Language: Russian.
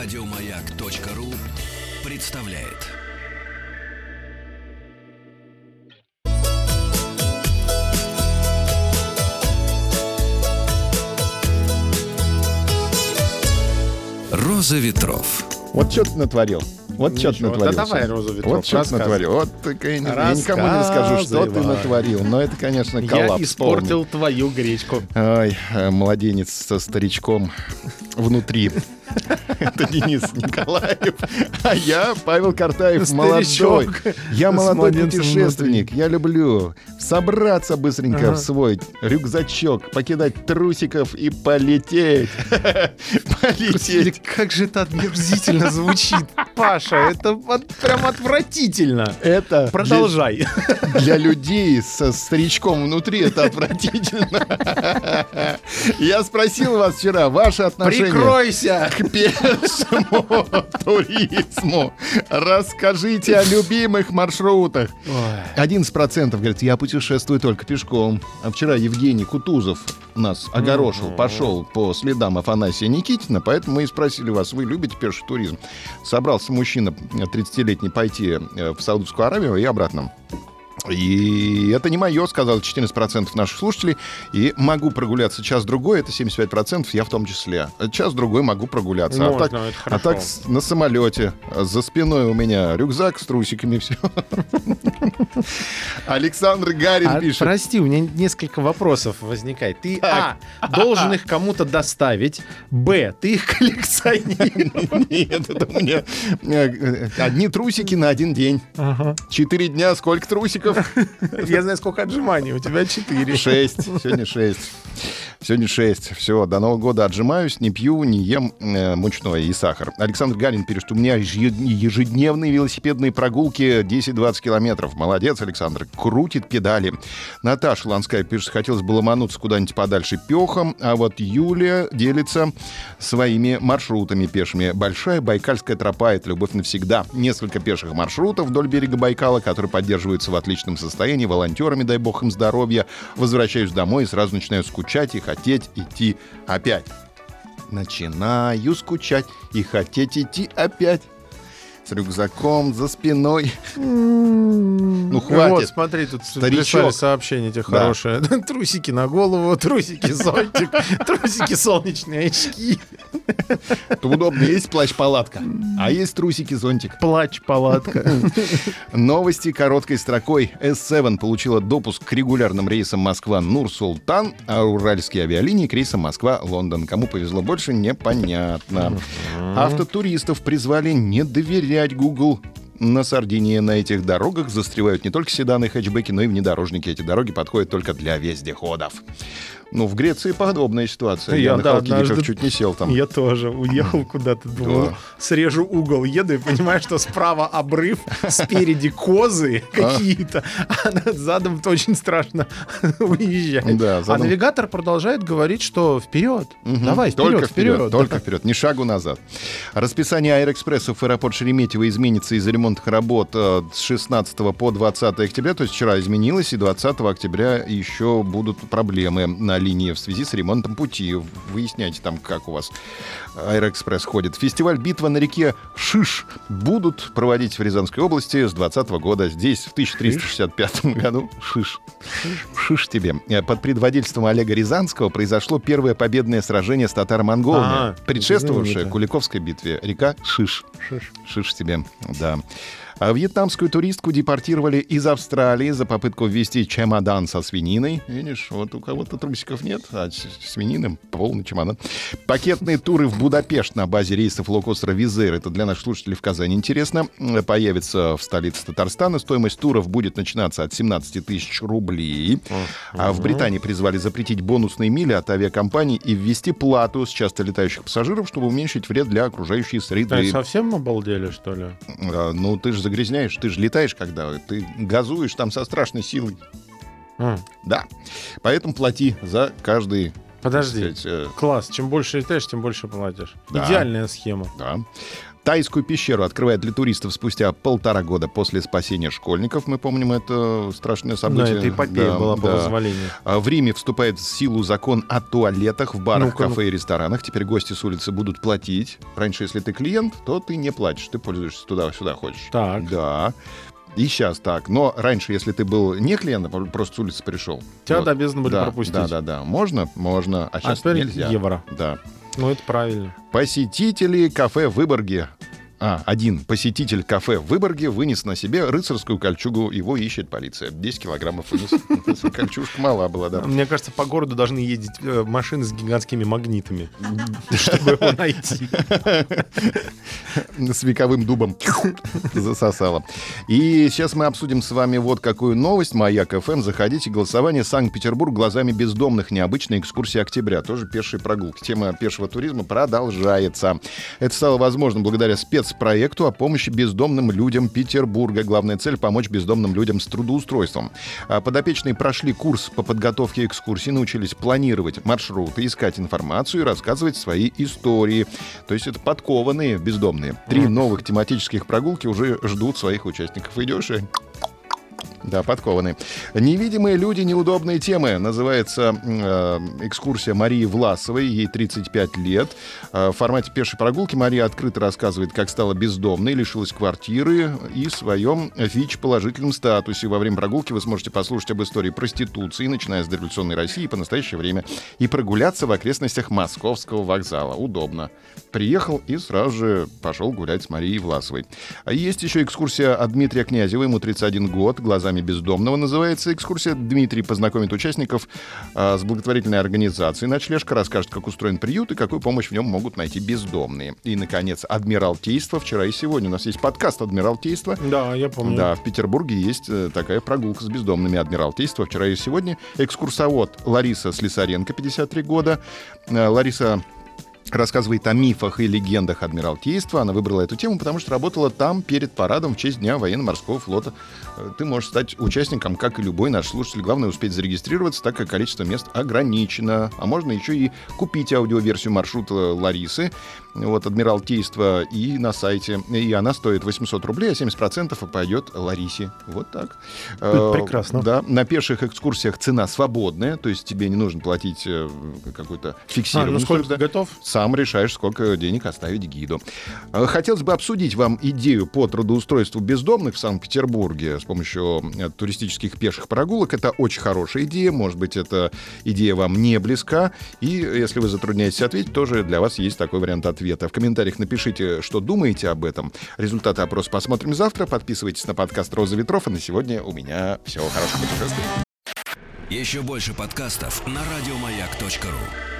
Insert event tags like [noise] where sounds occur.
Радиомаяк.ру представляет. Роза ветров. Вот что ты натворил. Вот что ты натворил. да давай. Роза Ветров, Вот что ты натворил. Вот я, я никому не скажу, что ты натворил. Но это, конечно, Я коллапс испортил твою гречку. полный. Ой, э, младенец со старичком внутри. [laughs] Это Денис Николаев. А я Павел Картаев, молодой. Я молодой путешественник. Я люблю собраться быстренько в свой рюкзачок, покидать трусиков и полететь. [laughs] Полететь. как же это отмерзительно звучит, Паша. Это вот прям отвратительно. Это для- Продолжай. Для людей со старичком внутри это отвратительно. Я спросил вас вчера, ваше отношение Прикройся. к пешему туризму. Расскажите о любимых маршрутах. 11% говорит, я путешествую только пешком. А вчера Евгений Кутузов нас огорошил, пошел по следам Афанасия Никитина, поэтому мы и спросили вас, вы любите пеший туризм? Собрался мужчина э, 30-летний пойти э, в Саудовскую Аравию и обратно. И это не мое, сказал 14% наших слушателей. И могу прогуляться час-другой, это 75%, я в том числе. Час-другой могу прогуляться. а Можно, так, это а так на самолете, за спиной у меня рюкзак с трусиками, все. [laughs] Александр Гарин А, пишет. прости, у меня несколько вопросов возникает. Ты, а, должен их кому-то доставить, б, ты их коллекционируешь. [laughs] Нет, это у меня э, одни трусики на один день. Четыре дня, сколько трусиков? [laughs] Я знаю, сколько отжиманий, у тебя четыре. Шесть. Сегодня шесть. Сегодня шесть. Все, до Нового года отжимаюсь, не пью, не ем э, мучное и сахар. Александр Гарин пишет, что у меня ежед- ежедневные велосипедные прогулки 10-20 километров. Молодец, Александр. Крутит педали. Наташа Ланская пишет, хотелось бы ломануться куда-нибудь подальше пехом, а вот Юлия делится своими маршрутами пешими. Большая Байкальская тропа — это любовь навсегда. Несколько пеших маршрутов вдоль берега Байкала, которые поддерживаются в отличном состоянии, волонтерами, дай бог им здоровья. Возвращаюсь домой и сразу начинаю скучать и хотеть идти опять. Начинаю скучать и хотеть идти опять. С рюкзаком за спиной. Ну, хватит. Вот, смотри, тут Старичок. сообщение тебе Да. хорошее. [laughs] Трусики на голову, трусики зонтик, [laughs] трусики солнечные очки, [laughs] удобно. Есть плащ-палатка, а есть трусики-зонтик. плач-палатка. [laughs] Новости короткой строкой. S7 получила допуск к регулярным рейсам Москва-Нур-Султан, а уральские авиалинии к рейсам Москва-Лондон. Кому повезло больше, непонятно. Автотуристов призвали не доверять Google. На Сардинии на этих дорогах застревают не только седаны и хэтчбеки, но и внедорожники. Эти дороги подходят только для вездеходов. Ну, в Греции подобная ситуация. Я, Я, на да, Халкидиках однажды- чуть не сел там. [laughs] Я тоже уехал куда-то, думал, Да. срежу угол, еду и понимаю, что справа обрыв, спереди козы [laughs] какие-то, а задом то очень страшно [laughs] уезжать. Да, А навигатор продолжает говорить, что вперед, давай, вперед, только вперед, вперед. только вперед, ни шагу назад. Расписание аэроэкспрессов в аэропорт Шереметьево изменится из-за ремонтных работ э, с 16 по 20 октября, то есть вчера изменилось, и 20 октября еще будут проблемы на линии в связи с ремонтом пути. Выясняйте там, как у вас аэроэкспресс ходит. Фестиваль «Битва на реке Шиш» будут проводить в Рязанской области с 20 года. Здесь в 1365 году Шиш. Шиш тебе. Под предводительством Олега Рязанского произошло первое победное сражение с татаро-монголами, А, предшествовавшее. Куликовской битве. Река Шиш. Шиш. Шиш тебе, да. А вьетнамскую туристку депортировали из Австралии за попытку ввести чемодан со свининой. Видишь, вот у кого-то трусиков нет, а с свининым полный чемодан. Пакетные туры в Будапешт на базе рейсов лоукостера Визер. Это для наших слушателей в Казани интересно. Появится в столице Татарстана. Стоимость туров будет начинаться от 17 тысяч рублей. А в Британии призвали запретить бонусные мили от авиакомпаний и ввести плату с часто летающих пассажиров, чтобы уменьшить вред для окружающей Да, среды. совсем обалдели, что ли? А, Ну, ты же загрязняешь, ты же летаешь, когда ты газуешь там со страшной силой. М. Да. Поэтому плати за каждый Подожди. сказать, э, Класс. Чем больше летаешь, тем больше платишь. Да. Идеальная схема. Да. Тайскую пещеру открывает для туристов спустя полтора года после спасения школьников. Мы помним это страшное событие. Да, это эпопея Да, была по да. позволению. А В Риме вступает в силу закон о туалетах в барах, Ну-ка, кафе и ресторанах. Теперь гости с улицы будут платить. Раньше, если ты клиент, то ты не платишь. Ты пользуешься туда-сюда хочешь. Так. Да. И сейчас так. Но раньше, если ты был не клиентом, а просто с улицы пришел. Тебя вот. обязаны были да, пропустить. Да, да, да. Можно? Можно. А сейчас теперь нельзя. евро. Да. Ну, это правильно. Посетители кафе в Выборге. А, один посетитель кафе в Выборге вынес на себе рыцарскую кольчугу. Его ищет полиция. 10 килограммов вынес. [laughs] Кольчужка мала была, да. Мне кажется, по городу должны ездить э, машины с гигантскими магнитами, [laughs] чтобы его найти. [laughs] с вековым дубом засосало. И сейчас мы обсудим с вами вот какую новость. Маяк ФМ. Заходите. Голосование Санкт-Петербург глазами бездомных. Необычная экскурсия октября. Тоже пешие прогулки. Тема пешего туризма продолжается. Это стало возможным благодаря спецпроекту о помощи бездомным людям Петербурга. Главная цель — помочь бездомным людям с трудоустройством. А Подопечные прошли курс по подготовке экскурсий, научились планировать маршруты, искать информацию и рассказывать свои истории. То есть это подкованные бездомные. Три новых тематических прогулки уже ждут своих участников. Идешь и да, подкованные. «Невидимые люди. Неудобные темы» называется э, экскурсия Марии Власовой. Ей 35 лет. Э, в формате пешей прогулки Мария открыто рассказывает, как стала бездомной, лишилась квартиры и своем ВИЧ-положительном статусе. Во время прогулки вы сможете послушать об истории проституции, начиная с дореволюционной России по настоящее время, и прогуляться в окрестностях Московского вокзала. Удобно. Приехал и сразу же пошел гулять с Марией Власовой. А есть еще экскурсия от Дмитрия Князева. Ему 31 год. Глазами бездомного называется экскурсия. Дмитрий познакомит участников а, с благотворительной организацией «Ночлежка», расскажет, как устроен приют и какую помощь в нем могут найти бездомные. И, наконец, Адмиралтейство. Вчера и сегодня у нас есть подкаст Адмиралтейства. Да, я помню. Да, в Петербурге есть э, такая прогулка с бездомными Адмиралтейства. Вчера и сегодня экскурсовод Лариса Слесаренко, 53 года. Э, Лариса рассказывает о мифах и легендах Адмиралтейства. Она выбрала эту тему, потому что работала там перед парадом в честь Дня военно-морского флота. Э, Ты можешь стать участником, как и любой наш слушатель. Главное успеть зарегистрироваться, так как количество мест ограничено. А можно еще и купить аудиоверсию маршрута Ларисы. Вот Адмиралтейство и на сайте. И она стоит 800 рублей, а 70% пойдет Ларисе. Вот так. Э, прекрасно. Да, на пеших экскурсиях цена свободная, то есть тебе не нужно платить э, какую-то А, фиксированную ну сколько ты готов? Сам решаешь, сколько денег оставить гиду. Э, Хотелось бы обсудить вам идею по трудоустройству бездомных в Санкт-Петербурге с помощью э, туристических пеших прогулок. Это очень хорошая идея. Может быть, эта идея вам не близка. И если вы затрудняетесь ответить, тоже для вас есть такой вариант ответа. В комментариях напишите, что думаете об этом. Результаты опроса посмотрим завтра. Подписывайтесь на подкаст «Роза ветров». А на сегодня у меня все. Хорошего путешествия. Еще больше подкастов на радиомаяк.ру.